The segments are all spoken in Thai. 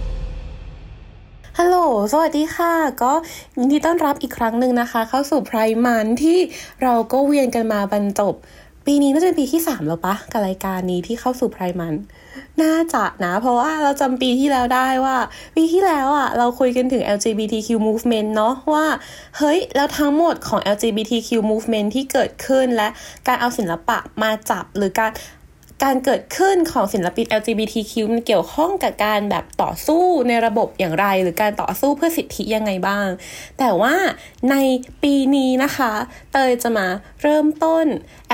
หล สวัสดีค่ะ ก็ยินดีต้อนรับอีกครั้งหนึ่งนะคะ เข้าสู่ไพร์มันที่เราก็เวียนกันมาบรรจบ ปีนี้น่าจะเป็นปีที่3แล้วปะกับรายการนี้ที่เข้าสู่ไพร์มัน น่าจะนะ เพราะว่าเราจำปีที่แล้วได้ว่า ปีที่แล้วอะ เราคุยกันถึง LGBTQ movement เนาะว่า เฮ้ย แล้วทั้งหมดของ LGBTQ movement ที่เกิดขึ้นและการเอาศิลปะมาจับหรือการ การเกิดขึ้นของศิลปิน LGBTQ มันเกี่ยวข้องกับการแบบต่อสู้ในระบบอย่างไร หรือการต่อสู้เพื่อสิทธิยังไงบ้าง แต่ว่าในปีนี้นะคะ เตยจะมาเริ่มต้น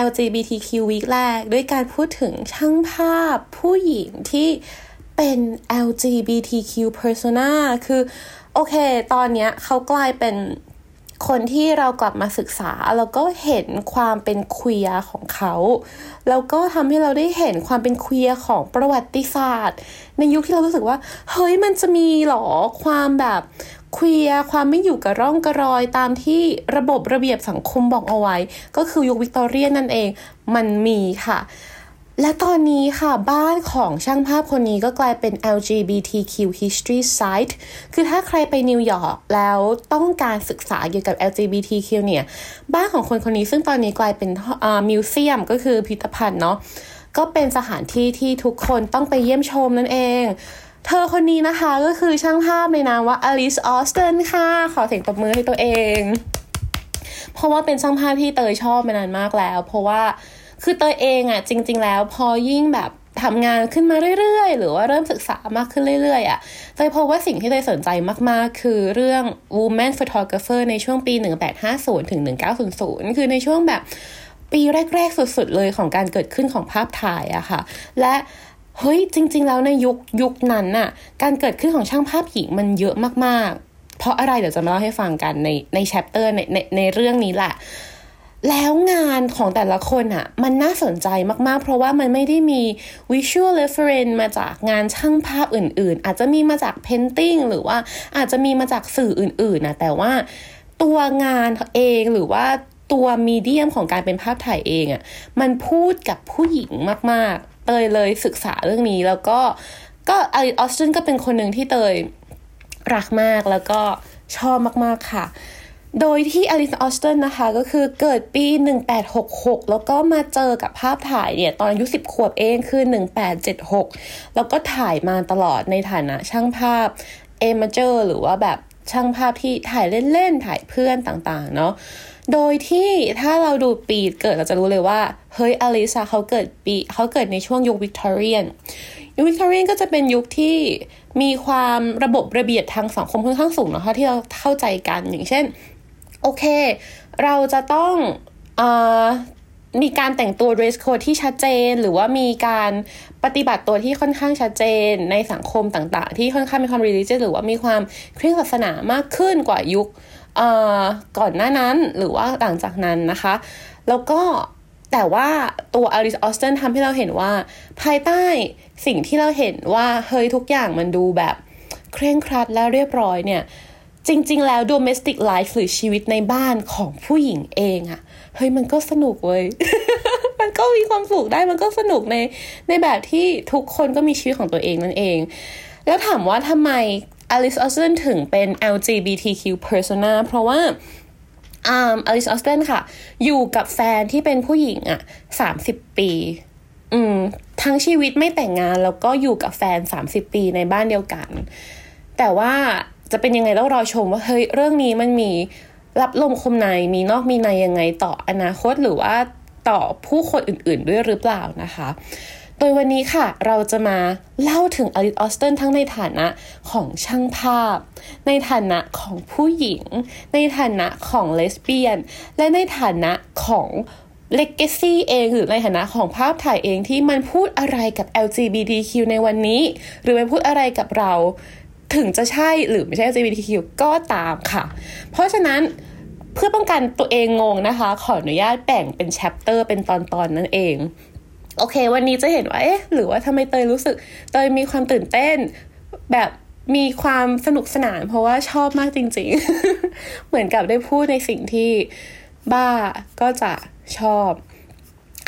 LGBTQ Week แรก ด้วยการพูดถึงช่างภาพผู้หญิงที่เป็น LGBTQ persona คือ โอเค ตอนเนี้ยเขากลายเป็น คนที่เรากลับมาศึกษาแล้วก็เห็นความเป็นควียของเขาแล้วก็ทำให้เราได้เห็นความเป็นควียของประวัติศาสตร์ ในยุคที่เรารู้สึกว่า เฮ้ยมันจะมีหรอความแบบควียความไม่อยู่กับร่องกระรอยตามที่ระบบระเบียบสังคมบอกเอาไว้ ก็คือยุควิกตอเรียนนั่นเองมันมีค่ะ และตอนนี้ค่ะบ้านของช่างภาพคนนี้ก็กลายเป็น LGBTQ History Site คือถ้าใครไปนิวยอร์กแล้วต้องการศึกษาเกี่ยวกับ LGBTQ เนี่ย บ้านของคนคนนี้ซึ่งตอนนี้กลายเป็นมิวเซียมก็คือพิพิธภัณฑ์เนาะก็เป็นสถานที่ที่ทุกคนต้องไปเยี่ยมชมนั่นเอง เธอคนนี้นะคะก็คือช่างภาพในนามว่า Alice Austin ค่ะ ขอเสียงตบมือให้ตัวเอง เพราะว่าเป็นช่างภาพที่เตยชอบมานานมากแล้ว เพราะว่า คือเตยเองอะ่ะจริง ๆ แล้วพอยิ่งแบบทำงานขึ้นมาเรื่อยๆ หรือว่าเริ่มศึกษามากขึ้นเรื่อยๆอะ่ะเตยพบว่าสิ่งที่เตยสนใจมากๆ คือเรื่อง woman photographer ในช่วงปี 1850 ถึง 1900 คือในช่วงแบบปีแรก ๆ สุด ๆ เลยของการเกิดขึ้นของภาพถ่ายอะค่ะ และเฮ้ยจริง ๆ แล้วในยุคยุคนั้นน่ะการเกิดขึ้นของช่างภาพหญิงมันเยอะมากๆ เพราะอะไรเดี๋ยวจะมาเล่าให้ฟังกันในในแชปเตอร์ในในในเรื่องนี้แหละ แล้วงานของแต่ละคนอะมันน่าสนใจมากๆ เพราะว่ามันไม่ได้มี visual reference มาจากงานช่างภาพอื่นๆ อาจจะมีมาจาก painting หรือว่าอาจจะมีมาจากสื่ออื่นๆนะแต่ว่าตัวงานเองหรือว่าตัวมีเดียมของการเป็นภาพถ่ายเองอะมันพูดกับผู้หญิงมากๆ เตยเลยศึกษาเรื่องนี้แล้วก็ก็ออสตินก็เป็นคนหนึ่งที่เตยรักมากแล้วก็ชอบมากๆค่ะ โดยที่อลิซออสตันนะคะ ก็คือเกิดปี 1866 แล้วก็มาเจอกับภาพถ่ายเนี่ย ตอนอายุ 10 ขวบเองคือ 1876 แล้วก็ถ่ายมาตลอดในฐานะช่างภาพ amateur หรือว่าแบบช่างภาพที่ถ่ายเล่น ๆ ถ่ายเพื่อนต่าง ๆ เนาะโดยที่ถ้าเราดูปีเกิดเราจะรู้เลยว่า เฮ้ยอลิซอะเขาเกิดปีเขาเกิดในช่วงยุควิกตอเรียนยุควิกตอเรียนก็จะเป็นยุคที่มีความระบบระเบียบทางสังคมค่อนข้างสูงนะคะที่เราเข้าใจกันอย่างเช่น โอเค เราจะต้องอมีการแต่งตัว dress code ที่ชัดเจน หรือว่ามีการปฏิบัติตัวที่ค่อนข้างชัดเจนในสังคมต่างๆ ที่ค่อนข้างมีความ religious หรือว่ามีความเคร่งศาสนามากขึ้นกว่ายุคก่อนหน้านั้นหรือว่าหลังจากนั้นนะคะ แล้วก็แต่ว่าตัวอลิสออสตันทำให้เราเห็นว่า ภายใต้สิ่งที่เราเห็นว่าเฮ้ยทุกอย่างมันดูแบบเคร่งครัดและเรียบร้อยเนี่ย จริง ๆ แล้ว domestic life หรือชีวิตในบ้านของผู้หญิงเองอะเฮ้ยมันก็สนุกเว้ยมันก็มีความสุขได้มันก็สนุกในในแบบที่ทุกคนก็มีชีวิตของตัวเองนั่นเอง แล้วถามว่าทำไมอลิซออสเ n นถึงเป็น LGBTQ persona เพราะว่าอ่าอลิซออสเ n นค่ะ อยู่กับแฟนที่เป็นผู้หญิงอะสามสิบปี อืม ทั้งชีวิตไม่แต่งงานแล้วก็อยู่กับแฟนสามสิบปีในบ้านเดียวกัน แต่ว่า จะเป็นยังไงต้องรอชมว่าเฮ้ยเรื่องนี้มันมีรับลมคมในมีนอกมีในยังไงต่ออนาคตหรือว่าต่อผู้คนอื่นๆด้วยหรือเปล่านะคะ โดยวันนี้ค่ะเราจะมาเล่าถึงอลิสออสตันทั้งในฐานะของช่างภาพ ในฐานะของผู้หญิง ในฐานะของเลสเบี้ยน และในฐานะของเลกเกซี่เองหรือในฐานะของภาพถ่ายเองที่มันพูดอะไรกับ LGBTQ ในวันนี้ หรือมันพูดอะไรกับเรา ถึงจะใช่หรือไม่ใช่ LGBTQ ก็ตามค่ะ เพราะฉะนั้นเพื่อป้องกันตัวเองงงนะคะ ขออนุญาตแบ่งเป็นแชปเตอร์เป็นตอนๆนนั่นเอง โอเค วันนี้จะเห็นว่าเอ๊ะหรือว่าทำไมเตยรู้สึกเตยมีความตื่นเต้นแบบมีความสนุกสนานเพราะว่าชอบมากจริง ๆ เหมือนกับได้พูดในสิ่งที่บ้าก็จะชอบ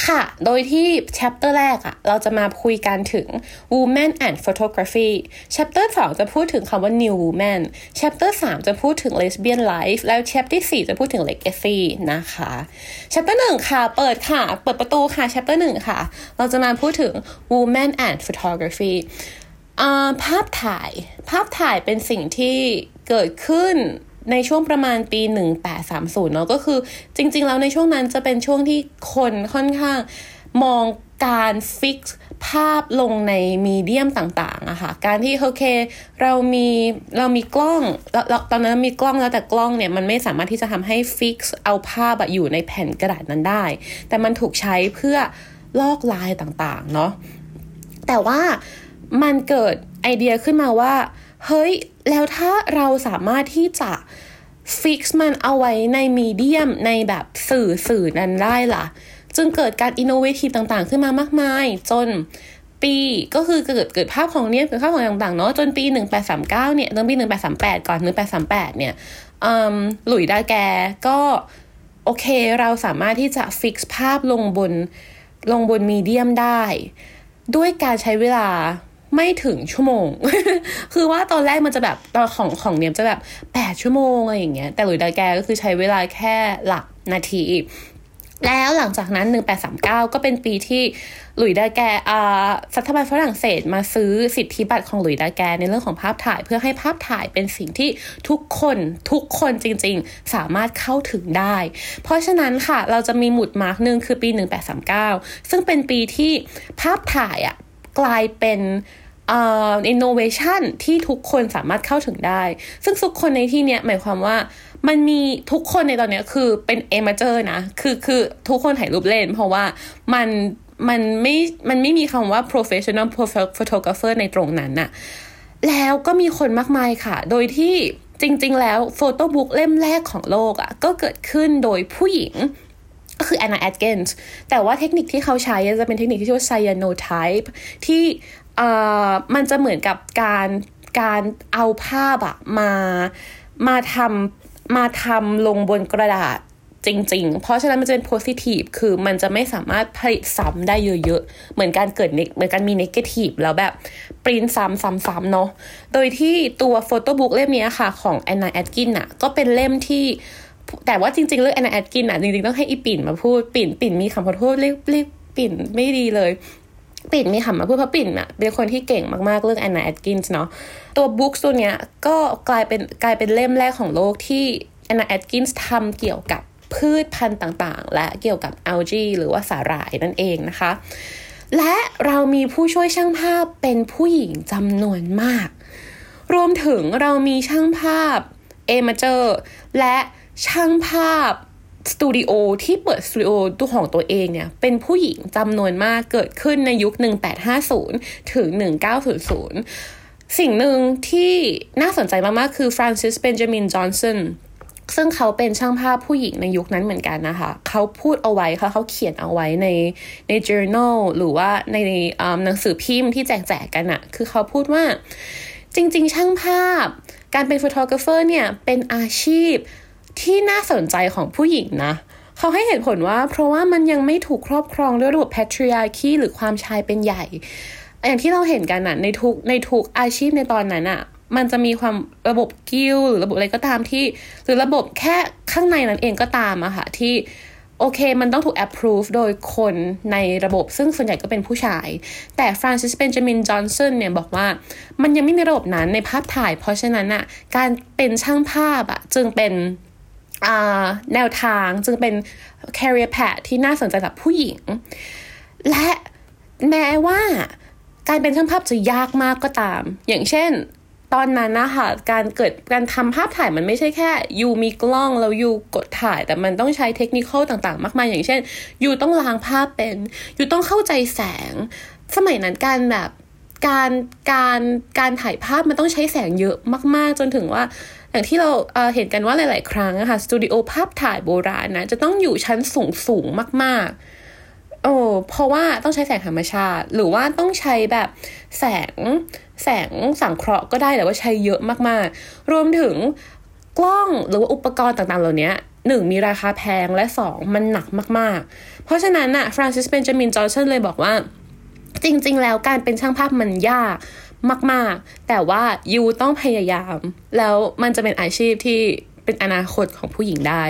ค่ะ โดยที่ chapter แรกอะเราจะมาคุยกันถึง woman and photography chapter 2 จะพูดถึงคำว่า new woman chapter 3 จะพูดถึง lesbian life แล้ว chapter 4 จะพูดถึง legacy นะคะ chapter 1 ค่ะ เปิดค่ะ เปิดประตูค่ะ chapter 1 ค่ะ เราจะมาพูดถึง woman and photography ภาพถ่าย ภาพถ่ายเป็นสิ่งที่เกิดขึ้น ในช่วงประมาณปี 1830 เนาะก็คือจริง ๆ แล้วในช่วงนั้นจะเป็นช่วงที่คนค่อนข้างมองการฟิกภาพลงในมีเดียมต่างๆอะค่ะ การที่โอเคเรามีเรามีกล้องเราตอนนั้นมีกล้องแล้วแต่กล้องเนี่ยมันไม่สามารถที่จะทำให้ฟิกเอาภาพอยู่ในแผ่นกระดาษนั้นได้ แต่มันถูกใช้เพื่อลอกลายต่างๆเนาะแต่ว่ามันเกิดไอเดียขึ้นมาว่า เฮ้ย แล้วถ้าเราสามารถที่จะfix มันเอาไว้ใน medium ในแบบสื่อสื่อนั้นได้ล่ะ จึงเกิดการ innovative ต่างๆ ขึ้นมามากมาย จนปีก็คือเกิดเกิดภาพของเนี้ยเกิดภาพของต่างๆเนาะจนปี 1839 เนี่ยจนปี 1838 ก่อน 1838 เนี่ยหลุยดาแกก็โอเคเราสามารถที่จะ fix ภาพลงบนลงบน medium ได้ ด้วยการใช้เวลา ไม่ถึงชั่วโมง คือว่าตอนแรกมันจะแบบตอนของของเนียมจะแบบแปดชั่วโมงอะไรอย่างเงี้ย แต่หลุยดาแกก็คือใช้เวลาแค่หลักนาที แล้วหลังจากนั้น 1839 ก็เป็นปีที่หลุยดาแกอ่ารัฐบาลฝรั่งเศสมาซื้อสิทธิบัตรของหลุยดาแกในเรื่องของภาพถ่าย เพื่อให้ภาพถ่ายเป็นสิ่งที่ทุกคนทุกคนจริงๆ สามารถเข้าถึงได้ เพราะฉะนั้นค่ะเราจะมีหมุดมาร์กหนึ่งคือปี 1839 ซึ่งเป็นปีที่ภาพถ่ายอะ กลายเป็นอินโนเวชันที่ทุกคนสามารถเข้าถึงได้ ซึ่งทุกคนในที่เนี้ยหมายความว่ามันมีทุกคนในตอนนี้คือเป็น amateur นะ คือคือทุกคนถ่ายรูปเล่น เพราะว่ามันมันไม่ มันไม่มีคำว่า professional photographer ในตรงนั้นน่ะ แล้วก็มีคนมากมายค่ะ โดยที่จริง ๆ แล้ว photobook เล่มแรกของโลกอะ่ะก็เกิดขึ้นโดยผู้หญิง ก็คือแอนนาแอตกินส์แต่ว่าเทคนิคที่เขาใช้จะเป็นเทคนิคที่ชื่อว่า cyanotype ที่เอ่อมันจะเหมือนกับการการเอาภาพอะมามาทำมาทำลงบนกระดาษจริง ๆ เพราะฉะนั้นมันจะเป็น positive คือมันจะไม่สามารถผลิตซ้ำได้เยอะๆ เหมือนการเกิดเหมือนการมี negative แล้วแบบปริ้นซ้ำซ้ำๆเนาะ โดยที่ตัว photo book เล่มนี้ค่ะ ของแอนนาแอตกินส์อะก็เป็นเล่มที่ แต่ว่าจริงๆ เรื่องแอนนาแอดกินอะจริงๆ ต้องให้อีปิ่นมาพูดปิ่นปิ่นมีคำขอโทษเรียกเรียกปิ่นไม่ดีเลย ปิ่นมีคำมาพูดเพราะปิ่นอะเป็นคนที่เก่งมากๆ เรื่องแอนนาแอดกินส์เนาะตัวบุ๊กตัวเนี้ยก็กลายเป็นกลายเป็นเล่มแรกของโลกที่แอนนาแอดกินส์ทำเกี่ยวกับพืชพันธุ์ต่างๆ และเกี่ยวกับอัลจีหรือว่าสาหร่ายนั่นเองนะคะ และเรามีผู้ช่วยช่างภาพเป็นผู้หญิงจำนวนมาก รวมถึงเรามีช่างภาพ amateur และ ช่างภาพสตูดิโอที่เปิดสตูดิโอตัวของตัวเองเนี่ย เป็นผู้หญิงจำนวนมากเกิดขึ้นในยุค 1850 ถึง 1900 สิ่งหนึ่งที่น่าสนใจมากๆ คือฟรานซิสเบนจามินจอห์นสันซึ่งเขาเป็นช่างภาพผู้หญิงในยุคนั้นเหมือนกันนะคะ เขาพูดเอาไว้ค่ะเขาเขียนเอาไว้ในใน journal หรือว่าในหนังสือพิมพ์ที่แจกแจกกันอะคือเขาพูดว่าจริง ๆ ช่างภาพ การเป็นฟอโตกราฟเฟอร์เนี่ย เป็นอาชีพ ที่น่าสนใจของผู้หญิงนะเขาให้เหตุผลว่าเพราะว่ามันยังไม่ถูกครอบครองด้วยระบบ patriarchy หรือความชายเป็นใหญ่ อย่างที่เราเห็นกันอะในทุกในทุกอาชีพในตอนนั้นอะมันจะมีความระบบกิลหรือระบบอะไรก็ตามที่ หรือระบบแค่ข้างในนั้นเองก็ตามอะค่ะที่โอเค มันต้องถูก approve โดยคนในระบบซึ่งส่วนใหญ่ก็เป็นผู้ชาย แต่ฟรานซิสเบนจามินจอห์นสันเนี่ยบอกว่ามันยังไม่มีระบบนั้นในภาพถ่าย เพราะฉะนั้นอะการเป็นช่างภาพอะจึงเป็น แนวทางจึงเป็น career path ที่น่าสนใจกับผู้หญิง และแม้ว่าการเป็นช่างภาพจะยากมากก็ตาม อย่างเช่น ตอนนั้นนะคะการเกิดการทำภาพถ่ายมันไม่ใช่แค่ยูมีกล้องแล้วยูกดถ่าย แต่มันต้องใช้เทคนิคต่างๆ มากมาย อย่างเช่นยูต้องล้างภาพเป็นยูต้องเข้าใจแสง สมัยนั้นการแบบ การการการถ่ายภาพมันต้องใช้แสงเยอะมาก ๆ จนถึงว่า อย่างที่เราเเห็นกันว่าหลาย ๆ ครั้งอะค่ะสตูดิโอภาพถ่ายโบราณนะจะต้องอยู่ชั้นสูงสูงมาก ๆ โอ้เพราะว่าต้องใช้แสงธรรมชาติ หรือว่าต้องใช้แบบแสงแสงสังเคราะห์ก็ได้แต่ว่าใช้เยอะมาก ๆ รวมถึงกล้องหรือว่าอุปกรณ์ต่าง ๆ เหล่านี้หนึ่งมีราคาแพงและสองมันหนักมาก ๆ เพราะฉะนั้นน่ะฟรานซิสเบนจามินจอร์ชันเลยบอกว่า จริง ๆ แล้วการเป็นช่างภาพมันยากมาก ๆ แต่ว่ายูต้องพยายาม แล้วมันจะเป็นอาชีพที่เป็นอนาคตของผู้หญิงได้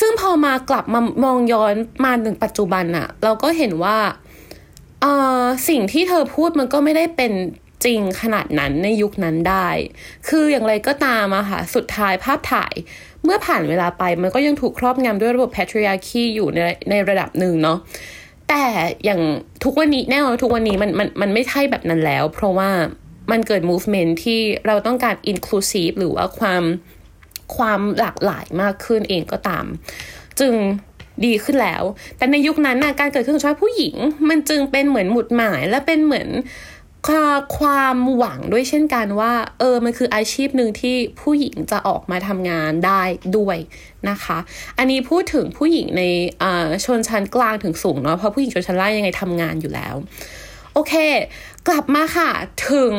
ซึ่งพอมากลับมามองย้อนมาถึงปัจจุบันอะเราก็เห็นว่าสิ่งที่เธอพูดมันก็ไม่ได้เป็นจริงขนาดนั้นในยุคนั้นได้ คืออย่างไรก็ตามอะค่ะ สุดท้ายภาพถ่าย เมื่อผ่านเวลาไปมันก็ยังถูกครอบงำด้วยระบบ patriarchy อยู่ในในระดับหนึ่งเนาะ แต่อย่างทุกวันนี้แน่นอนทุกวันนี้มันมันมันไม่ใช่แบบนั้นแล้ว เพราะว่ามันเกิด movement ที่เราต้องการ inclusive หรือว่าความความหลากหลายมากขึ้นเองก็ตาม จึงดีขึ้นแล้ว แต่ในยุคนั้นนะการเกิดขึ้นของชายผู้หญิง มันจึงเป็นเหมือนหมุดหมายและเป็นเหมือน ความหวังด้วยเช่นกันว่า เออมันคืออาชีพหนึ่งที่ผู้หญิงจะออกมาทำงานได้ด้วยนะคะ อันนี้พูดถึงผู้หญิงในชนชั้นกลางถึงสูงเนาะเพราะผู้หญิงชนชั้นล่างยังไงทำงานอยู่แล้ว โอเค กลับมาค่ะ ถึง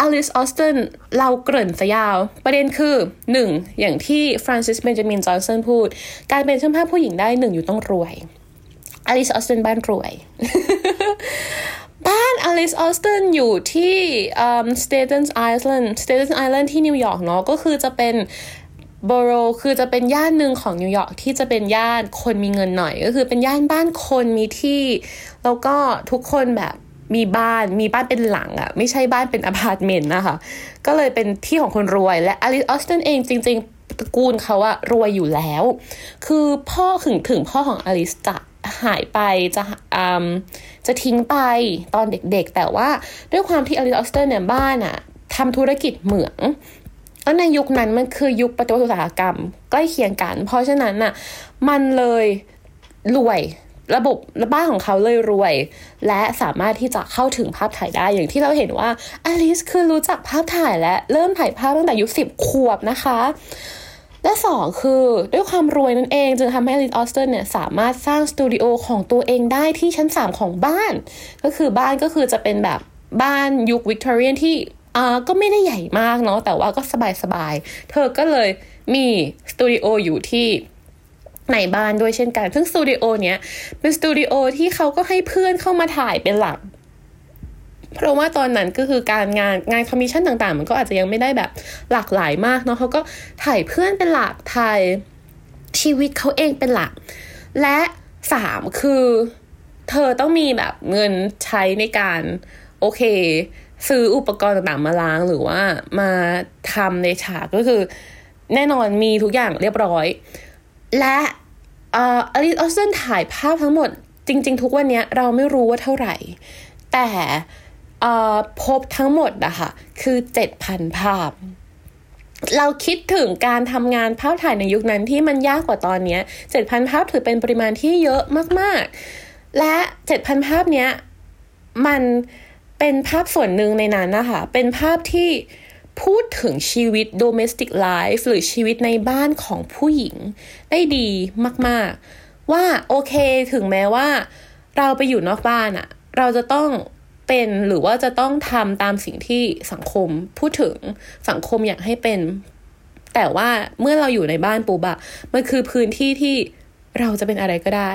อลิสออสตันเราเกริ่นซะยาว ประเด็นคือหนึ่งอย่างที่ฟรานซิสเบนจามินจอห์นสันพูด การเป็นช่างภาพผู้หญิงได้หนึ่งอยู่ต้องรวยอลิสออสตันบ้านรวย บ้านอลิสออสตันอยู่ที่ Staten Island Staten Island ที่นิวยอร์กเนาะก็คือจะเป็น borough คือจะเป็นย่านหนึ่งของนิวยอร์กที่จะเป็นย่านคนมีเงินหน่อย ก็คือเป็นย่านบ้านคนมีที่ แล้วก็ทุกคนแบบมีบ้านมีบ้านเป็นหลังอะไม่ใช่บ้านเป็นอพาร์ตเมนต์นะคะ ก็เลยเป็นที่ของคนรวยและอลิสออสตันเองจริง ๆตระกูลเขาอะรวยอยู่แล้ว คือพ่อถึงถึงพ่อของอลิสจะ หายไปจะจะทิ้งไปตอนเด็กๆ แต่ว่าด้วยความที่อลิสออสเตอร์เนี่ยบ้านอะทำธุรกิจเหมืองแล้วในยุคนั้นมันคือยุคปฏิวัติอุตสาหกรรม ใกล้เคียงกัน เพราะฉะนั้นน่ะมันเลยรวยระบบบ้านของเขาเลยรวย และสามารถที่จะเข้าถึงภาพถ่ายได้อย่างที่เราเห็นว่าอลิสคือรู้จักภาพถ่ายและเริ่มถ่ายภาพตั้งแต่อายุสิบขวบนะคะ และสองคือด้วยความรวยนั่นเองจึงทำให้อลิสออสเตนเนี่ยสามารถสร้างสตูดิโอของตัวเองได้ที่ชั้น 3 ของบ้าน ก็คือบ้านก็คือจะเป็นแบบบ้านยุควิกตอเรียนที่อ่าก็ไม่ได้ใหญ่มากเนาะแต่ว่าก็สบายๆ เธอก็เลยมีสตูดิโออยู่ที่ในบ้านด้วยเช่นกัน ซึ่งสตูดิโอเนี้ยเป็นสตูดิโอที่เขาก็ให้เพื่อนเข้ามาถ่ายเป็นหลัก เพราะว่าตอนนั้นก็คือการงานงานคอมมิชชั่นต่างๆ มันก็อาจจะยังไม่ได้แบบหลากหลายมากเนาะเขาก็ถ่ายเพื่อนเป็นหลักถ่ายชีวิตเขาเองเป็นหลัก และสามคือเธอต้องมีแบบเงินใช้ในการโอเค ซื้ออุปกรณ์ต่างๆมาล้างหรือว่ามาทำในฉากก็คือ แน่นอนมีทุกอย่างเรียบร้อย และอลิสออสเซนถ่ายภาพทั้งหมด จริง ๆ ทุกวันนี้เราไม่รู้ว่าเท่าไหร่ แต่ พบทั้งหมดนะคะคือเจ็ดพันภาพ เราคิดถึงการทำงานภาพถ่ายในยุคนั้นที่มันยากกว่าตอนนี้เจ็ดพันภาพถือเป็นปริมาณที่เยอะมากๆ และเจ็ดพันภาพเนี้ยมันเป็นภาพส่วนหนึ่งในนั้นนะคะเป็นภาพที่พูดถึงชีวิต domestic life หรือชีวิตในบ้านของผู้หญิงได้ดีมาก ๆ ว่าโอเคถึงแม้ว่า เราไปอยู่นอกบ้านอะเราจะต้อง เป็นหรือว่าจะต้องทำตามสิ่งที่สังคมพูดถึงสังคมอยากให้เป็น แต่ว่าเมื่อเราอยู่ในบ้านปุ๊บะมันคือพื้นที่ที่เราจะเป็นอะไรก็ได้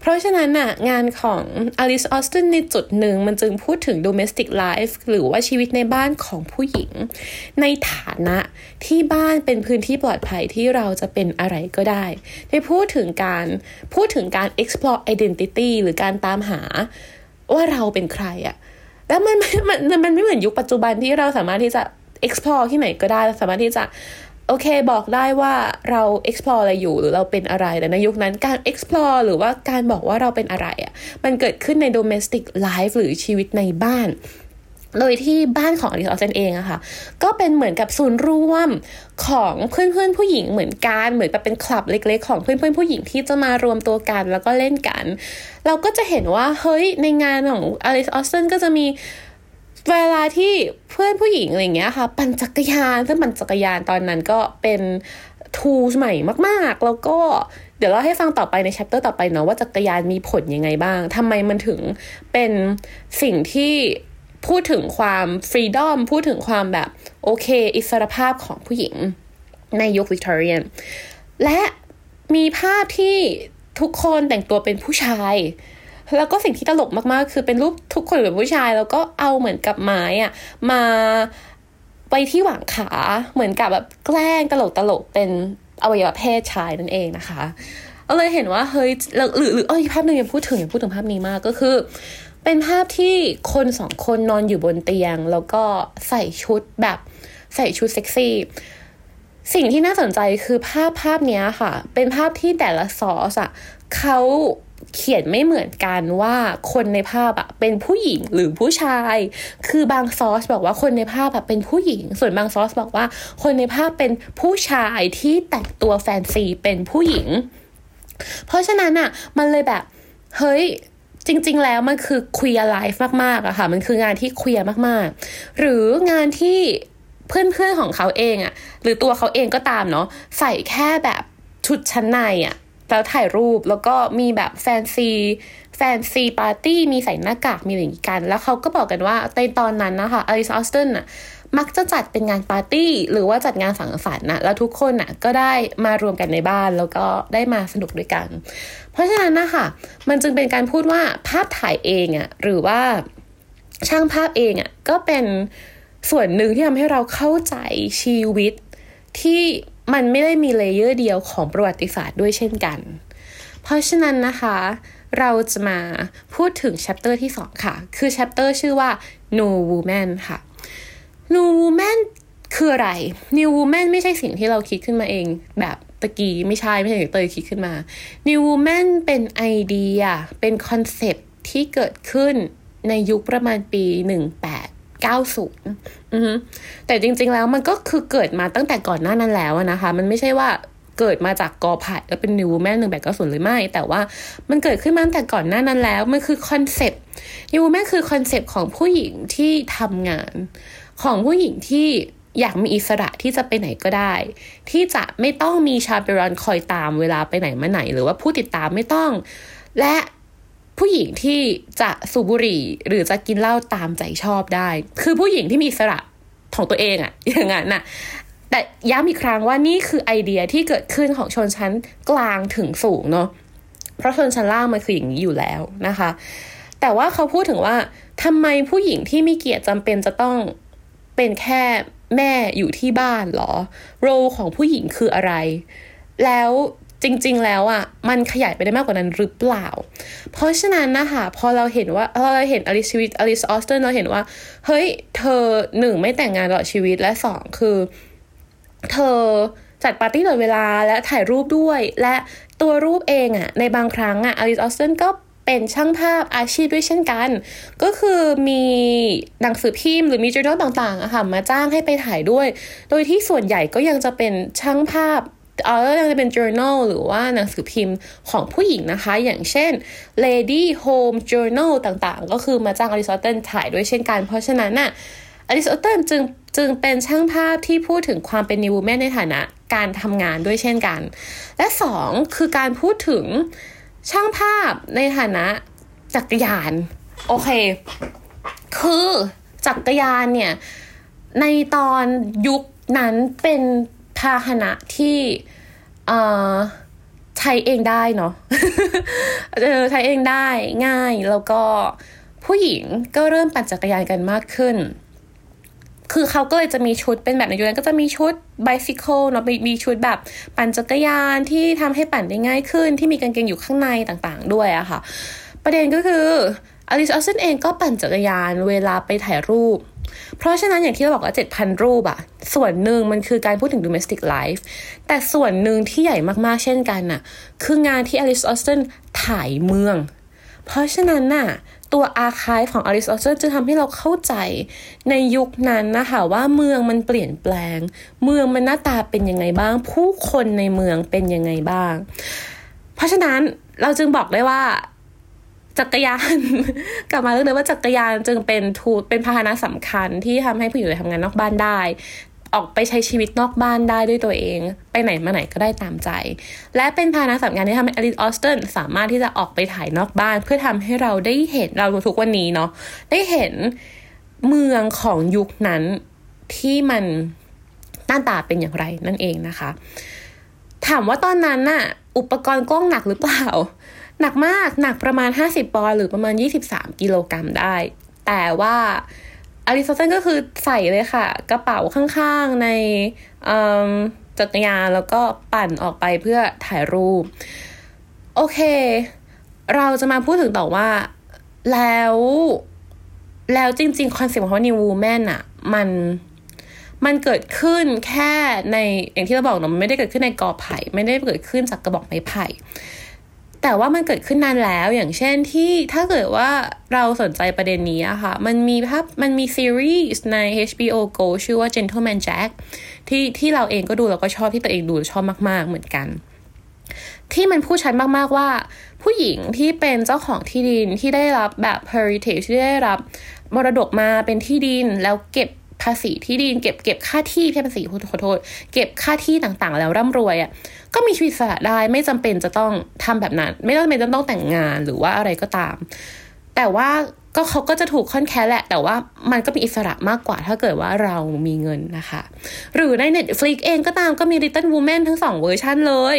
เพราะฉะนั้นน่ะงานของอลิสออสตันในจุดหนึ่งมันจึงพูดถึง domestic life หรือว่าชีวิตในบ้านของผู้หญิง ในฐานะที่บ้านเป็นพื้นที่ปลอดภัยที่เราจะเป็นอะไรก็ได้ ได้พูดถึงการพูดถึงการ explore identity หรือการตามหา ว่าเราเป็นใครอะแล้วมันมันมันไม่เหมือนยุคปัจจุบันที่เราสามารถที่จะ explore ที่ไหนก็ได้ สามารถที่จะโอเคบอกได้ว่าเรา explore อะไรอยู่หรือเราเป็นอะไรแต่ในยุคนั้นการ explore หรือว่าการบอกว่าเราเป็นอะไรอะ่ะมันเกิดขึ้นใน domestic life หรือชีวิตในบ้าน โดยที่บ้านของอลิซออเซนเองอะค่ะ ก็เป็นเหมือนกับศูนย์ร่วมของเพื่อนๆผู้หญิงเหมือนกัน เหมือนแบบเป็นคลับเล็กๆ ของเพื่อนๆผู้หญิงที่จะมารวมตัวกันแล้วก็เล่นกัน เราก็จะเห็นว่าเฮ้ยในงานของอลิซออสเซนก็จะมีเวลาที่เพื่อนผู้หญิงอะไรเงี้ยค่ะ ปั่นจักรยานซึ่งปั่นจักรยานตอนนั้นก็เป็นทูสใหม่มากๆ แล้วก็เดี๋ยวเราให้ฟังต่อไปในแชปเตอร์ต่อไปเนาะว่าจักรยานมีผลยังไงบ้างทำไมมันถึงเป็นสิ่งที่ พูดถึงความฟรีดอมพูดถึงความแบบโอเค อิสรภาพของผู้หญิงในยุควิกตอเรียน และมีภาพที่ทุกคนแต่งตัวเป็นผู้ชาย แล้วก็สิ่งที่ตลกมากๆ คือเป็นรูปทุกคนเป็นผู้ชาย แล้วก็เอาเหมือนกับไม้อะมาไปที่หว่างขาเหมือนกับแบบแกล้งตลกตลกเป็นอวัยวะเพศชายนั่นเองนะคะเราเลยเห็นว่าเฮ้ยหรือหรือเอ้ยภาพหนึ่งยังพูดถึงยังพูดถึงภาพนี้มากก็คือ เป็นภาพที่คนสองคนนอนอยู่บนเตียง แล้วก็ใส่ชุดแบบใส่ชุดเซ็กซี่ สิ่งที่น่าสนใจคือภาพภาพนี้ค่ะ เป็นภาพที่แต่ละซอสอะเขาเขียนไม่เหมือนกันว่าคนในภาพอะเป็นผู้หญิงหรือผู้ชาย คือบางซอสบอกว่าคนในภาพอะเป็นผู้หญิง ส่วนบางซอสบอกว่า คนในภาพเป็นผู้ชายที่แต่งตัวแฟนซีเป็นผู้หญิง เพราะฉะนั้นอะมันเลยแบบ เฮ้ย จริง ๆ แล้วมันคือคุยไลฟ์มากๆอะค่ะ มันคืองานที่คุยมากๆ หรืองานที่เพื่อนๆของเขาเองอะหรือตัวเขาเองก็ตามเนาะใส่แค่แบบชุดชั้นในอะแล้วถ่ายรูปแล้วก็มีแบบแฟนซีแฟนซีปาร์ตี้มีใส่หน้ากากมีอะไรอย่างกัน แล้วเขาก็บอกกันว่าในตอนนั้นนะคะอลิซออสตันน่ะ มักจะจัดเป็นงานปาร์ตี้ หรือว่าจัดงานสังสรรค์นะแล้วทุกคนน่ะก็ได้มารวมกันในบ้านแล้วก็ได้มาสนุกด้วยกัน เพราะฉะนั้นนะคะมันจึงเป็นการพูดว่าภาพถ่ายเองอะ่ะหรือว่าช่างภาพเองอะ่ะก็เป็นส่วนหนึ่งที่ทำให้เราเข้าใจชีวิตที่มันไม่ได้มี layer เดียวของประวัติศาสตร์ด้วยเช่นกัน เพราะฉะนั้นนะคะ เราจะมาพูดถึง chapter ที่ 2 ค่ะ คือ chapter ชื่อว่า New Woman ค่ะ New Woman คืออะไร New Woman ไม่ใช่สิ่งที่เราคิดขึ้นมาเอง แบบตะกี้ไม่ใช่ไม่ใช่เตยคิดขึ้นมา New Woman เป็นไอเดีย เป็นคอนเซปต์ที่เกิดขึ้นในยุคประมาณปี 18 90 แต่จริงๆแล้วมันก็คือเกิดมาตั้งแต่ก่อนหน้านั้นแล้วนะคะ มันไม่ใช่ว่าเกิดมาจากกอไผ่แล้วเป็น New Woman หนึ่งแปดเก้าศูนย์หรือไม่ แต่ว่ามันเกิดขึ้นมาตั้งแต่ก่อนหน้านั้นแล้ว มันคือคอนเซปต์ New Woman คือคอนเซปต์ของผู้หญิงที่ทำงาน ของผู้หญิงที่อยากมีอิสระที่จะไปไหนก็ได้ ที่จะไม่ต้องมี chaperone คอยตามเวลาไปไหนมาไหน หรือว่าผู้ติดตามไม่ต้อง และผู้หญิงที่จะสูบบุหรี่หรือจะกินเหล้าตามใจชอบได้ คือผู้หญิงที่มีอิสระของตัวเองอะอย่างนั้นน่ะแต่ย้ำอีกครั้งว่านี่คือไอเดียที่เกิดขึ้นของชนชั้นกลางถึงสูงเนาะเพราะชนชั้นล่างมันคืออย่างนี้อยู่แล้วนะคะ แต่ว่าเขาพูดถึงว่าทำไมผู้หญิงที่มีเกียรติจำเป็นจะต้อง เป็นแค่แม่อยู่ที่บ้านหรอ โรของผู้หญิงคืออะไร แล้วจริง ๆ แล้วอะมันขยายไปได้มากกว่านั้นหรือเปล่า เพราะฉะนั้นนะคะพอเราเห็นว่าพอเราเห็นอลิซชีวิตอลิซออสเตนเราเห็นว่า เฮ้ย เธอหนึ่งไม่แต่งงานตลอดชีวิตและสองคือ เธอจัดปาร์ตี้ตลอดเวลาและถ่ายรูปด้วย และตัวรูปเองอะ่ะในบางครั้งอะ่ะอลิซออสเตนก็ เป็นช่างภาพอาชีพด้วยเช่นกัน ก็คือมีหนังสือพิมพ์หรือมีจ o ร์นต่างๆอะค่ะมาจ้างให้ไปถ่ายด้วย โดยที่ส่วนใหญ่ก็ยังจะเป็นช่างภาพเออยังจะเป็น journal หรือว่าหนังสือพิมพ์ของผู้หญิงนะคะ อย่างเช่น lady home journal ต่างๆ ก็คือมาจ้างอลิซอตเทนถ่ายด้วยเช่นกัน เพราะฉะนั้นน่ะอลิซอตเทนจึงจึงเป็นช่างภาพที่พูดถึงความเป็น new woman ในฐานะการทำงานด้วยเช่นกัน และสองคือการพูดถึง ช่างภาพในฐานะจักรยาน โอเค คือจักรยานเนี่ย ในตอนยุคนั้นเป็นพาหนะที่ใช้เองได้เนาะใช้เองได้ง่ายแล้วก็ผู้หญิงก็เริ่มปั่นจักรยานกันมากขึ้น คือเขาก็เลยจะมีชุดเป็นแบบในยุคนั้นก็จะมีชุดไบซิเคิลเนาะมีชุดแบบปั่นจักรยานที่ทำให้ปั่นได้ง่ายขึ้น ที่มีกางเกงอยู่ข้างในต่างๆ ด้วยอะค่ะ ประเด็นก็คืออลิซออสเซนเองก็ปั่นจักรยานเวลาไปถ่ายรูป เพราะฉะนั้นอย่างที่เราบอกว่า 7,000 รูปอะส่วนหนึ่งมันคือการพูดถึง domestic life แต่ส่วนหนึ่งที่ใหญ่มากๆเช่นกันน่ะคืองานที่ Alice Austin ถ่ายเมือง เพราะฉะนั้นน่ะ ตัวอาคายของ Alice Austin จะทำให้เราเข้าใจในยุคนั้นนะคะว่าเมืองมันเปลี่ยนแปลง เมืองมันหน้าตาเป็นยังไงบ้าง ผู้คนในเมืองเป็นยังไงบ้าง เพราะฉะนั้นเราจึงบอกได้ว่าจักรยาน กลับมาเรื่องเดิมว่าจักรยานจึงเป็นทูเป็นพาหนะสำคัญที่ทำให้ผู้หญิงทำงานนอกบ้านได้ ออกไปใช้ชีวิตนอกบ้านได้ด้วยตัวเอง ไปไหนมาไหนก็ได้ตามใจ และเป็นพาหนะสำคัญที่ทำให้อลิสออสตันสามารถที่จะออกไปถ่ายนอกบ้าน เพื่อทำให้เราได้เห็นเราทุกวันนี้เนาะได้เห็นเมืองของยุคนั้นที่มันหน้าตาเป็นอย่างไรนั่นเองนะคะ ถามว่าตอนนั้นน่ะ อุปกรณ์กล้องหนักหรือเปล่า หนักมากหนักประมาณ 50ปอนด์หรือประมาณ 23 กิโลกรัมได้ แต่ว่า อริสตันก็คือใส่เลยค่ะ กระเป๋าข้างๆในจักรยานแล้วก็ปั่นออกไปเพื่อถ่ายรูป โอเค เราจะมาพูดถึงต่อว่า แล้ว แล้วจริงๆ คอนเซ็ปต์ของเขา New Woman อะมันมันเกิดขึ้นแค่ในอย่างที่เราบอกเนาะมันไม่ได้เกิดขึ้นในกอไผ่ ไม่ได้เกิดขึ้นจากกระบอกไม้ไผ่ แต่ว่ามันเกิดขึ้นนานแล้วอย่างเช่นที่ถ้าเกิดว่าเราสนใจประเด็นนี้อะค่ะ มันมีภาพมันมีซีรีส์ใน HBO Go ชื่อว่า Gentleman Jack ที่ที่เราเองก็ดูแล้วก็ชอบที่ตัวเองดูชอบมาก ๆ เหมือนกัน ที่มันพูดชัดมากๆว่า ผู้หญิงที่เป็นเจ้าของที่ดินที่ได้รับแบบ heritage ที่ได้รับมรดกมาเป็นที่ดินแล้วเก็บ ภาษีที่ดินเก็บเก็บค่าที่แค่ภาษีขอโทษ เก็บค่าที่ต่างๆ แล้วร่ำรวยอะ่ะก็มีชีวิตสระได้ไม่จำเป็นจะต้องทำแบบนั้น ไม่จำเป็นจะต้องแต่งงานหรือว่าอะไรก็ตาม แต่ว่าก็เขาก็จะถูกค่อนแค่แหละ แต่ว่ามันก็มีอิสระมากกว่าถ้าเกิดว่าเรามีเงินนะคะ หรือใน Netflix เองก็ตามก็มี Little Women ทั้งสองเวอร์ชันเลย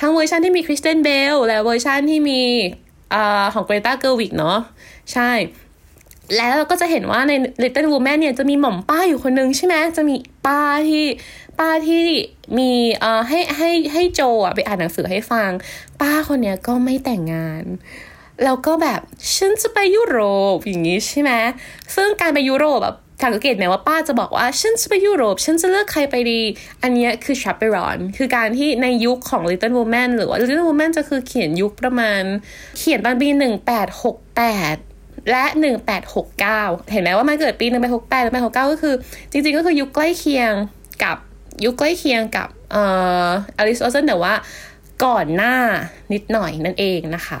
ทั้งเวอร์ชันที่มีคริสเตียนเบลและเวอร์ชันที่มีอของเกรตาเกอร์วิกเนาะใช่ แล้วเราก็จะเห็นว่าใน Little Woman เนี่ยจะมีหม่อมป้าอยู่คนนึงใช่ไหมจะมีป้าที่ป้าที่มีเอ่อให้ให้ให้โจอะไปอ่านหนังสือให้ฟัง ป้าคนเนี้ยก็ไม่แต่งงานแล้วก็แบบฉันจะไปยุโรปอย่างนี้ใช่ไหมซึ่งการไปยุโรปแบบสังเกตไหมว่าป้าจะบอกว่าฉันจะไปยุโรป ฉันจะเลือกใครไปดี อันนี้คือ chaperone คือการที่ในยุคของ Little Woman หรือว่า Little Woman จะคือเขียนยุคประมาณ เขียนตอนปีหนึ่ง และ 1869 เห็นไหมว่ามันเกิดปี 1868 1869 ก็คือ จริงๆ ก็คือยุคใกล้เคียงกับยุคใกล้เคียงกับเอ่ออลิสโอเซนแต่ว่าก่อนหน้านิดหน่อยนั่นเองนะคะ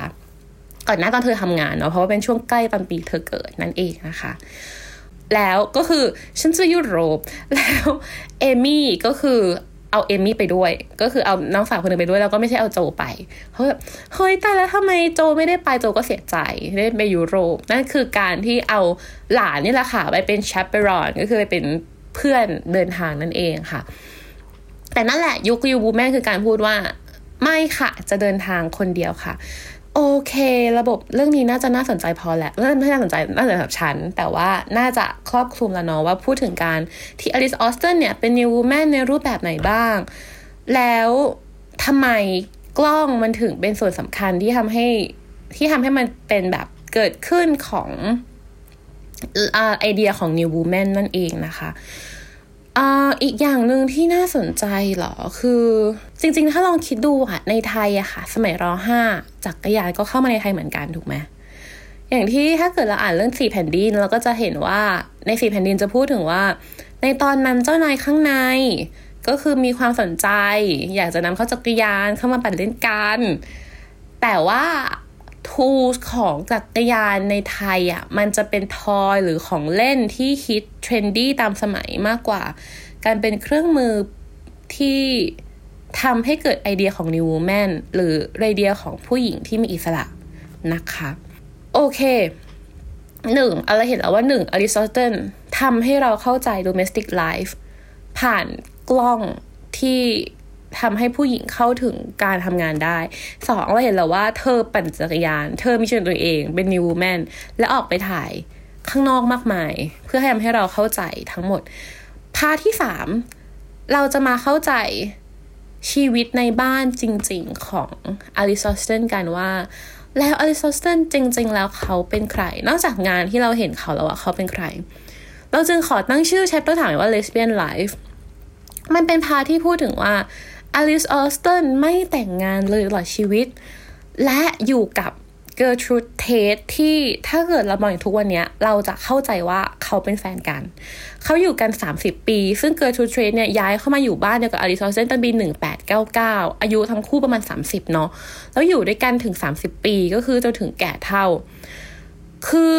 ก่อนหน้าตอนเธอทำงานเนาะเพราะว่าเป็นช่วงใกล้ตอนปีเธอเกิดนั่นเองนะคะแล้วก็คือฉันจะยุโรปแล้วเอมี่ก็คือ เอาเอมี่ไปด้วย ก็คือเอาน้องสาวคนนึงไปด้วยแล้วก็ไม่ใช่เอาโจไปเขาแบบเฮ้ยตายแล้วทำไมโจไม่ได้ไปโจก็เสียใจได้ไปยุโรปนั่นคือการที่เอาหลานนี่แหละค่ะไปเป็นแชปเปอรอนก็คือไปเป็นเพื่อนเดินทางนั่นเองค่ะ แต่นั่นแหละยุคยูบูแม่คือการพูดว่าไม่ค่ะ จะเดินทางคนเดียวค่ะ โอเค ระบบเรื่องนี้น่าจะน่าสนใจพอแหละไม่น่าสนใจน่าจสำหรับฉัน แต่ว่าน่าจะครอบคลุมแล้วเนาะว่าพูดถึงการที่อลิสออสตันเนี่ยเป็นนิววูแมนในรูปแบบไหนบ้าง แล้วทำไมกล้องมันถึงเป็นส่วนสำคัญที่ทำให้ที่ทำให้มันเป็นแบบเกิดขึ้นของไอเดียของ New Woman นั่นเองนะคะ อีกอย่างหนึ่งที่น่าสนใจเหรอ คือจริงๆ ถ้าลองคิดดูค่ะ ในไทยอะค่ะ สมัยรห้าจักรยานก็เข้ามาในไทยเหมือนกันถูกไหมอย่างที่ถ้าเกิดเราอ่านเรื่องสี่แผ่นดินเราก็จะเห็นว่าในสี่แผ่นดินจะพูดถึงว่า ในตอนนั้นเจ้านายข้างใน ก็คือมีความสนใจ อยากจะนำเข้าจักรยานเข้ามาปั่นเล่นกัน แต่ว่า tool ของจักรยานในไทยอะ่ะมันจะเป็น toy หรือของเล่นที่ฮิต trendy ตามสมัยมากกว่า การเป็นเครื่องมือที่ทำให้เกิดไอเดียของ New Woman หรือไอเดียของผู้หญิงที่มีอิสระนะคะ โอเคหนึ่งเราเห็นแล้วว่าหนึ่งอริสโตเติลทำให้เราเข้าใจ domestic life ผ่านกล้องที่ ทำให้ผู้หญิงเข้าถึงการทำงานได้สองเราเห็นแล้วว่าเธอปั่นจักรยาน เธอมีชีวิตตัวเองเป็นนิวแมนและออกไปถ่ายข้างนอกมากมาย เพื่อให้ทำให้เราเข้าใจทั้งหมดพาร์ทที่สามเราจะมาเข้าใจชีวิตในบ้านจริง ๆของ Alice Austen กันว่าแล้ว Alice Austen จริง ๆ แล้วเขาเป็นใคร นอกจากงานที่เราเห็นเขาแล้วว่าเขาเป็นใคร เราจึงขอตั้งชื่อ chapter สามว่า lesbian life มันเป็นพาร์ทที่พูดถึงว่า Alice Austen ไม่แต่งงานเลยตลอดชีวิต และอยู่กับ Gertrude Tate ที่ถ้าเกิดเรามองอย่างทุกวันนี้เราจะเข้าใจว่าเขาเป็นแฟนกัน เขาอยู่กัน 30 ปี ซึ่ง Gertrude Tate เนี่ยย้ายเข้ามาอยู่บ้านเดียวกับ Alice Austen ตั้งแต่ปี1899 อายุทั้งคู่ประมาณ 30 เนาะแล้วอยู่ด้วยกันถึง 30 ปีก็คือจนถึงแก่เฒ่า คือ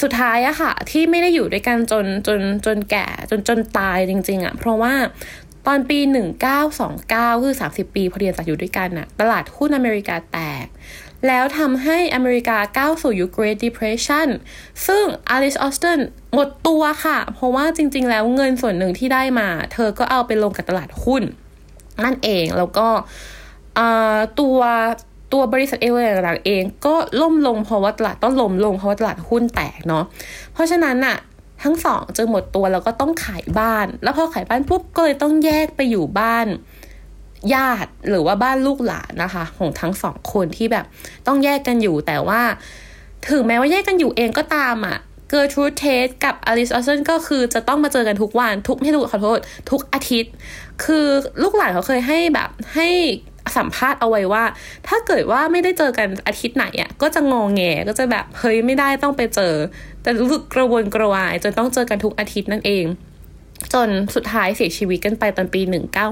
สุดท้ายอะค่ะ ที่ไม่ได้อยู่ด้วยกันจนจนจนแก่จนจนตายจริง ๆอะเพราะว่า ตอนปี 1929 คือ 30 ปีพอดีหลังจากอยู่ด้วยกันอะตลาดหุ้นอเมริกาแตก แล้วทำให้อเมริกาก้าวสู่ยุค Great Depression ซึ่ง Alice Austen หมดตัวค่ะ เพราะว่าจริง ๆ แล้วเงินส่วนหนึ่งที่ได้มา เธอก็เอาไปลงกับตลาดหุ้น นั่นเองแล้วก็ตัวตัวบริษัทเอเวอร์หลังเองก็ล่มลงเพราะว่าตลาดต้องล่มลงเพราะว่าตลาดหุ้นแตกเนาะเพราะฉะนั้นอะ ทั้งสองจึงหมดตัวแล้วก็ต้องขายบ้าน แล้วพอขายบ้านปุ๊บก็เลยต้องแยกไปอยู่บ้านญาติหรือว่าบ้านลูกหลานนะคะ ของทั้งสองคนที่แบบต้องแยกกันอยู่แต่ว่า ถึงแม้ว่าแยกกันอยู่เองก็ตามอะ่ะ Gertrude Tate กับ Alice Austen ก็คือจะต้องมาเจอกันทุกวันทุกไม่ถูกขอโทษทุกอาทิตย์ คือลูกหลานเขาเคยให้แบบให้สัมภาษณ์เอาไว้ว่า ถ้าเกิดว่าไม่ได้เจอกันอาทิตย์ไหนอะก็จะงอแงก็จะแบบเฮ้ยไม่ได้ต้องไปเจอ แต่รู้สึกกระวนกระวาย จนต้องเจอกันทุกอาทิตย์นั่นเอง จนสุดท้ายเสียชีวิตกันไปตอนปีหนึ่งเก้า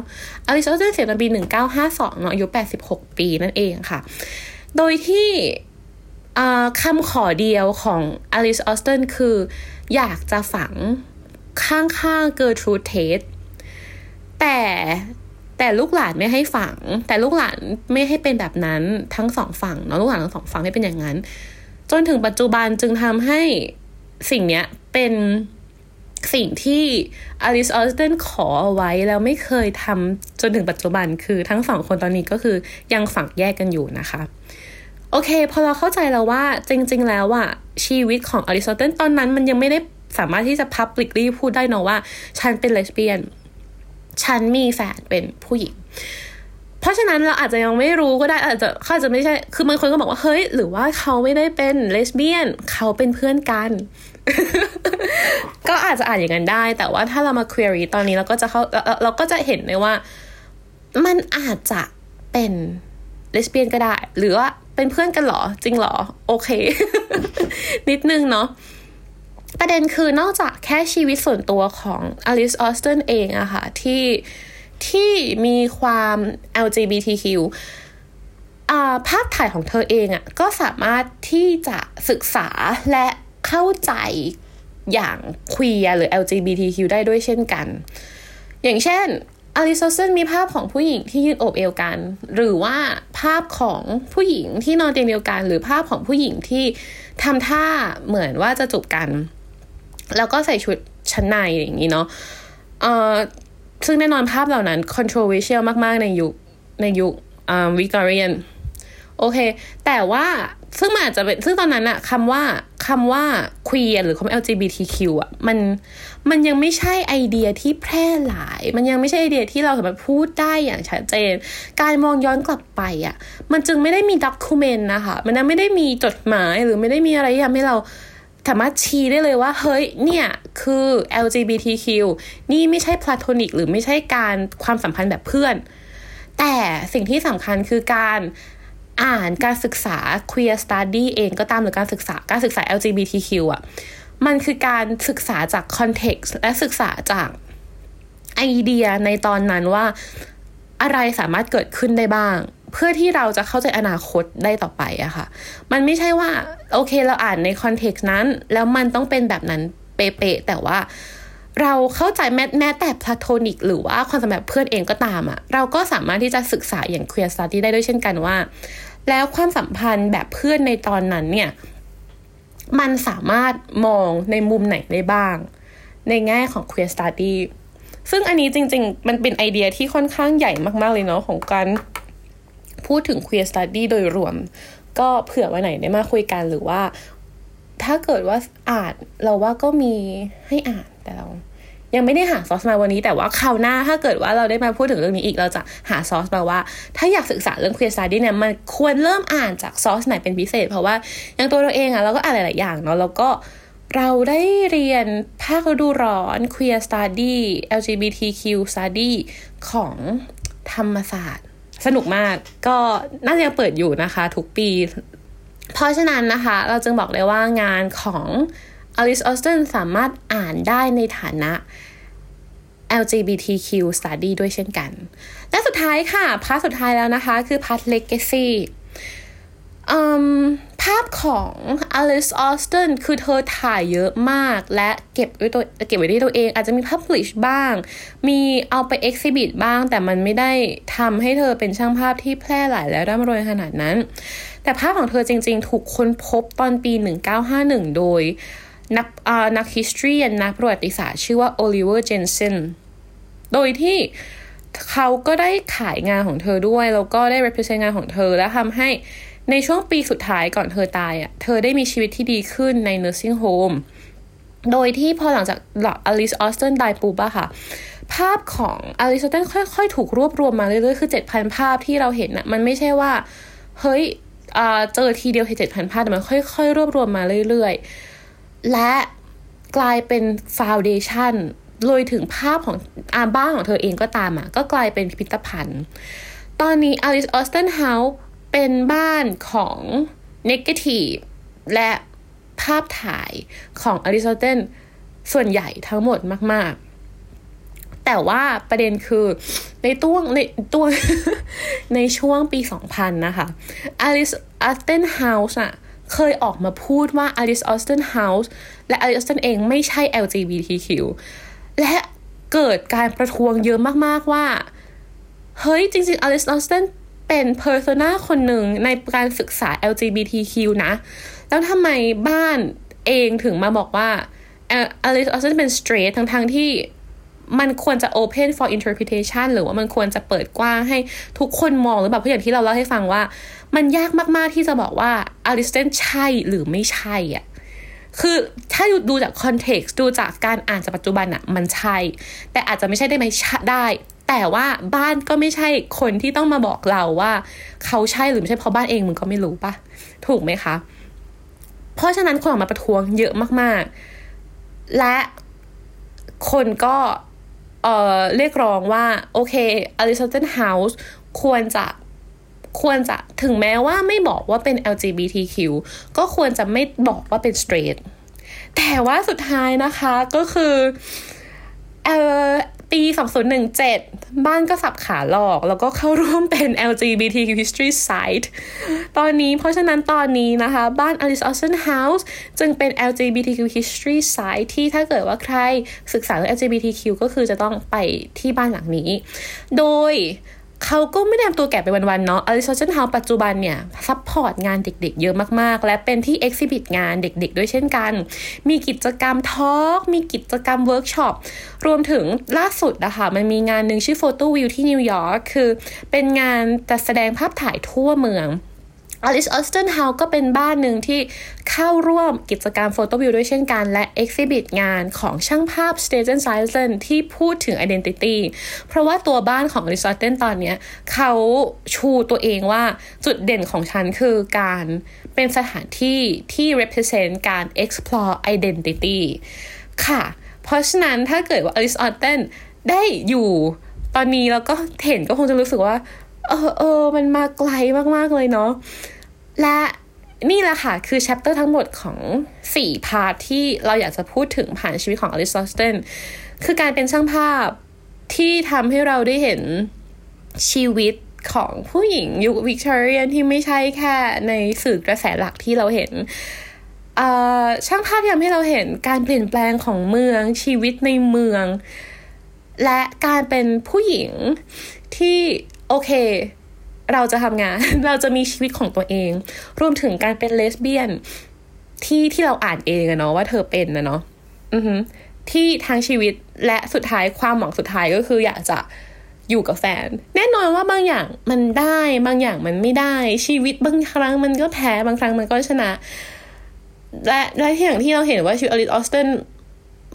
Alice Austen เสียตอนปีหนึ่งเก้าห้าสองเนาะอายุแปดสิบหกปีนั่นเองค่ะ โดยที่คำขอเดียวของ Alice Austen คือ อยากจะฝังข้างๆ Gertrude Tate แต่ แต่ลูกหลานไม่ให้ฝัง แต่ลูกหลานไม่ให้เป็นแบบนั้นทั้งสองฝั่งเนาะลูกหลานทั้งสองฝั่งไม่เป็นอย่างนั้น จนถึงปัจจุบันจึงทำให้สิ่งเนี้ยเป็นสิ่งที่ Alice Austen ขอเอาไว้แล้วไม่เคยทำจนถึงปัจจุบันคือทั้งสองคนตอนนี้ก็คือยังฝังแยกกันอยู่นะคะ โอเค พอเราเข้าใจแล้วว่าจริง ๆ แล้วอะชีวิตของ Alice Austen ตอนนั้นมันยังไม่ได้สามารถที่จะ publicly พูดได้เนาะว่า ฉันเป็นเลสเบี้ยน ฉันมีแฟนเป็นผู้หญิง เพราะฉะนั้นเราอาจจะยังไม่รู้ก็ได้อาจจะเขาจะไม่ใช่ คือบางคนก็บอกว่าเฮ้ย หรือว่าเขาไม่ได้เป็นเลสเบี้ยน เขาเป็นเพื่อนกัน ก็อาจจะอ่านอย่างนั้นได้ แต่ว่าถ้าเรามา query ตอนนี้เราก็จะเข้าเราก็จะเห็นเลยว่า มันอาจจะเป็นเลสเบี้ยนก็ได้ หรือว่าเป็นเพื่อนกันหรอ จริงหรอ โอเค นิดนึงเนาะ ประเด็นคือนอกจากแค่ชีวิตส่วนตัวของอลิซออสตันเองอะค่ะที่ที่มีความ LGBTQ ภาพถ่ายของเธอเองอะก็สามารถที่จะศึกษาและเข้าใจอย่างควีหรือ LGBTQ ได้ด้วยเช่นกัน อย่างเช่นอลิซอสเซนมีภาพของผู้หญิงที่ยืนโอบเอวกัน หรือว่าภาพของผู้หญิงที่นอนเตียงเดียวกัน หรือภาพของผู้หญิงที่ทำท่าเหมือนว่าจะจูบกัน แล้วก็ใส่ชุดชั้นในอย่างนี้เนาะเอ่อซึ่งแน่นอนภาพเหล่านั้น controversial มากๆ ในยุคในยุคอ่าวิกตอเรียนโอเค แต่ว่าซึ่งมันอาจจะเป็นซึ่งตอนนั้นอะคำว่าคำว่า queer หรือคำ LGBTQ อะมันมันยังไม่ใช่ไอเดียที่แพร่หลาย มันยังไม่ใช่ไอเดียที่เราสามารถพูดได้อย่างชัดเจน การมองย้อนกลับไปอะมันจึงไม่ได้มีด็อกิเมนต์นะคะ มันไม่ได้มีจดหมายหรือไม่ได้มีอะไรที่ทำให้เรา สามารถชี้ได้เลยว่า เฮ้ย เนี่ยคือ LGBTQ นี่ไม่ใช่พลาโทนิกหรือไม่ใช่การความสัมพันธ์แบบเพื่อน แต่สิ่งที่สำคัญคือการอ่านการศึกษา queer study เองก็ตามหรือการศึกษาการศึกษา LGBTQ อะ มันคือการศึกษาจาก context และศึกษาจากไอเดียในตอนนั้นว่าอะไรสามารถเกิดขึ้นได้บ้าง เพื่อที่เราจะเข้าใจอนาคตได้ต่อไปอะค่ะ มันไม่ใช่ว่า โอเคเราอ่านใน context นั้น แล้วมันต้องเป็นแบบนั้นเป๊ะแต่ว่าเราเข้าใจแม้แม้แต่ platonic หรือว่าความสัมพันธ์เพื่อนเองก็ตามอะเราก็สามารถที่จะศึกษาอย่าง queer study ได้ด้วยเช่นกันว่า แล้วความสัมพันธ์แบบเพื่อนในตอนนั้นเนี่ย มันสามารถมองในมุมไหนได้บ้าง ในแง่ของ queer study ซึ่งอันนี้จริง ๆ มันเป็นไอเดียที่ค่อนข้างใหญ่มาก ๆ เลยเนาะของการ พูดถึง queer study โดยรวม ก็เผื่อไว้ไหนได้มาคุยกันหรือว่า ถ้าเกิดว่าอ่านเราว่าก็มีให้อ่านแต่เรา ยังไม่ได้หาซอสมาวันนี้ แต่ว่าคราวหน้าถ้าเกิดว่าเราได้มาพูดถึงเรื่องนี้อีกเราจะหาซอสมาว่า ถ้าอยากศึกษาเรื่อง queer study เนี่ยมันควรเริ่มอ่านจากซอสไหนเป็นพิเศษ เพราะว่าอย่างตัวเราเองอะเราก็อ่านหลายๆอย่างเนาะแล้วก็เราได้เรียนภาคฤดูร้อน queer study LGBTQ study ของธรรมศาสตร์ สนุกมาก ก็น่าจะยังเปิดอยู่นะคะ ทุกปี เพราะฉะนั้นนะคะ เราจึงบอกเลยว่างานของ Alice Austen สามารถอ่านได้ในฐานะ LGBTQ study ด้วยเช่นกัน และสุดท้ายค่ะ พาร์ทสุดท้ายแล้วนะคะ คือพาร์ท legacy าพของ Alice Austin คือเธอถ่ายเยอะมาก และเก็บไว้ตัวเก็บไว้ที่ตัวเอง อาจจะมี publish บ้าง มีเอาไป exhibit บ้าง แต่มันไม่ได้ทำให้เธอเป็นช่างภาพที่แพร่หลายและร่ำรวยขนาดนั้น แต่ภาพของเธอจริง ๆ ถูกค้นพบตอนปี 1951 โดยนักนัก history นักประวัติศาสตร์ชื่อว่า Oliver Jensen โดยที่เขาก็ได้ขายงานของเธอด้วย แล้วก็ได้ represent งานของเธอ และทำให้ ในช่วงปีสุดท้ายก่อนเธอตายอะ่ะ เธอได้มีชีวิตที่ดีขึ้นใน nursing home โดยที่พอหลังจาก Alice Austen ตายปุ๊บอะค่ะ ภาพของ Alice Austen ค่อยๆ ถูกรวบรวมมาเรื่อยๆ คือ 7,000 ภาพที่เราเห็นอะมันไม่ใช่ว่า เฮ้ยเจอทีเดียวเห็น7,000 ภาพ แต่มันค่อยๆ รวบรวมมาเรื่อยๆ และกลายเป็น foundation โดยถึงภาพของอ่าบ้านของเธอเองก็ตามอะก็กลายเป็นพิพิธภัณฑ์ ตอนนี้ Alice Austin House เเป็นบ้านของ Negative และภาพถ่ายของ Alice Austin ส่วนใหญ่ทั้งหมดมาก ๆ แต่ว่าประเด็นคือในต้วงในตัวในช่วงปี 2000 นะคะ Alice Austin House อะเคยออกมาพูดว่า Alice Austin House และ Alice Austin เองไม่ใช่ LGBTQ และเกิดการประท้วงเยอะมาก ๆ ว่า เฮ้ย จริง ๆ Alice Austen เป็น persona คนหนึ่งในการศึกษา LGBTQ นะ แล้วทำไมบ้านเองถึงมาบอกว่า Alice Austen เป็น straight ทั้งๆที่มันควรจะ open for interpretation หรือว่ามันควรจะเปิดกว้างให้ทุกคนมองหรือแบบเพราะอย่างที่เราเล่าให้ฟังว่า มันยากมากๆที่จะบอกว่า Alice Austen ใช่หรือไม่ใช่อะคือถ้าดูจาก context ดูจากการอ่านจากปัจจุบันอะมันใช่ แต่อาจจะไม่ใช่ได้ไหมได้ แต่ว่าบ้านก็ไม่ใช่คนที่ต้องมาบอกเราว่า เขาใช่หรือไม่ใช่เพราะบ้านเองมึงก็ไม่รู้ปะถูกไหมคะ เพราะฉะนั้นคนออกมาประท้วงเยอะมากๆ และคนก็เอ่อเรียกร้องว่า โอเค Alice Austen House ควรจะควรจะถึงแม้ว่าไม่บอกว่าเป็น LGBTQ ก็ควรจะไม่บอกว่าเป็น straight แต่ว่าสุดท้ายนะคะก็คือ เออปี 2017 บ้านก็สับขาหลอก แล้วก็เข้าร่วมเป็น LGBTQ History Site ตอนนี้เพราะฉะนั้นตอนนี้นะคะ บ้าน Alice Austin House จึงเป็น LGBTQ History Site ที่ถ้าเกิดว่าใครศึกษาเรื่อง LGBTQ ก็คือจะต้องไปที่บ้านหลังนี้ โดย เขาก็ไม่ได้ทำตัวแก่ไปวันๆเนาะ Alice Austen House ปัจจุบันเนี่ย support งานเด็กๆ เยอะมากๆ และเป็นที่ exhibit งานเด็กๆ ด้วยเช่นกัน มีกิจกรรม talk มีกิจกรรมเวิร์กช็อป รวมถึงล่าสุดนะคะมันมีงานหนึ่งชื่อ Photoville ที่นิวยอร์กคือเป็นงานจัดแสดงภาพถ่ายทั่วเมือง Alice Austen House ก็เป็นบ้านหนึ่งที่เข้าร่วมกิจกรรม Photoville ด้วยเช่นกัน และ exhibit งานของช่างภาพสเตเจนไซเซนที่พูดถึง Identity เพราะว่าตัวบ้านของอลิซออสเตนตอนนี้เขาชูตัวเองว่าจุดเด่นของฉันคือการเป็นสถานที่ที่ represent การ explore identity ค่ะ เพราะฉะนั้นถ้าเกิดว่าอลิซออสเตนได้อยู่ตอนนี้แล้วก็เห็นก็คงจะรู้สึกว่า เออเออมันมาไกลมากๆเลยเนาะและนี่แหละค่ะ คือ chapter ทั้งหมดของ 4 part ที่เราอยากจะพูดถึงผ่านชีวิตของอลิซออสเตนคือการเป็นช่างภาพที่ทำให้เราได้เห็นชีวิตของผู้หญิงยุควิกตอเรียนที่ไม่ใช่แค่ในสื่อกระแสหลักที่เราเห็นช่างภาพทำให้เราเห็นการเปลี่ยนแปลงของเมืองชีวิตในเมือง และการเป็นผู้หญิงที่ โอเค เราจะทำงาน เราจะมีชีวิตของตัวเอง รวมถึงการเป็นเลสเบี้ยน ที่ที่เราอ่านเองอะเนาะว่าเธอเป็นนะเนาะอือฮึที่ทางชีวิตและสุดท้ายความหวังสุดท้ายก็คืออยากจะอยู่กับแฟน แน่นอนว่าบางอย่างมันได้บางอย่างมันไม่ได้ ชีวิตบางครั้งมันก็แพ้บางครั้งมันก็ชนะ และและอย่างที่เราเห็นว่าชีวิตอลิซออสเตน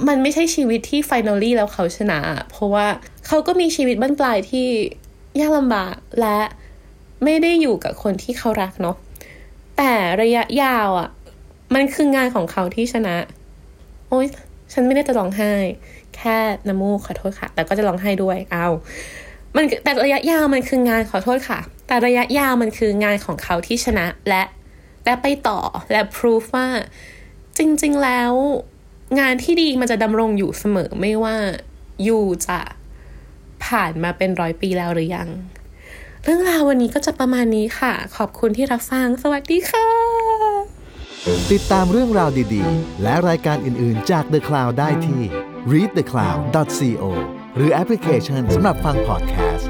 มันไม่ใช่ชีวิตที่ finally แล้วเขาชนะ เพราะว่าเขาก็มีชีวิตบั้นปลายที่ ยากลำบากและไม่ได้อยู่กับคนที่เขารักเนาะแต่ระยะยาวอะ่ะ มันคืองานของเขาที่ชนะ โอ๊ยฉันไม่ได้จะร้องไห้ แค่น้ำมูกขอโทษค่ะ แต่ก็จะร้องไห้ด้วยเอามันแต่ระยะยาวมันคืองานขอโทษค่ะ แต่ระยะยาวมันคืองานของเขาที่ชนะและและไปต่อและพิสูจว่า จริง ๆ แล้ว งานที่ดีมันจะดำรงอยู่เสมอไม่ว่า อยู่จะ ผ่านมาเป็นร้อยปีแล้วหรือยัง เรื่องราววันนี้ก็จะประมาณนี้ค่ะ ขอบคุณที่รับฟัง สวัสดีค่ะ ติดตามเรื่องราวดีๆ และรายการอื่นๆจาก The Cloud ได้ที่ readthecloud.co หรือแอปพลิเคชันสำหรับฟังพอดแคสต์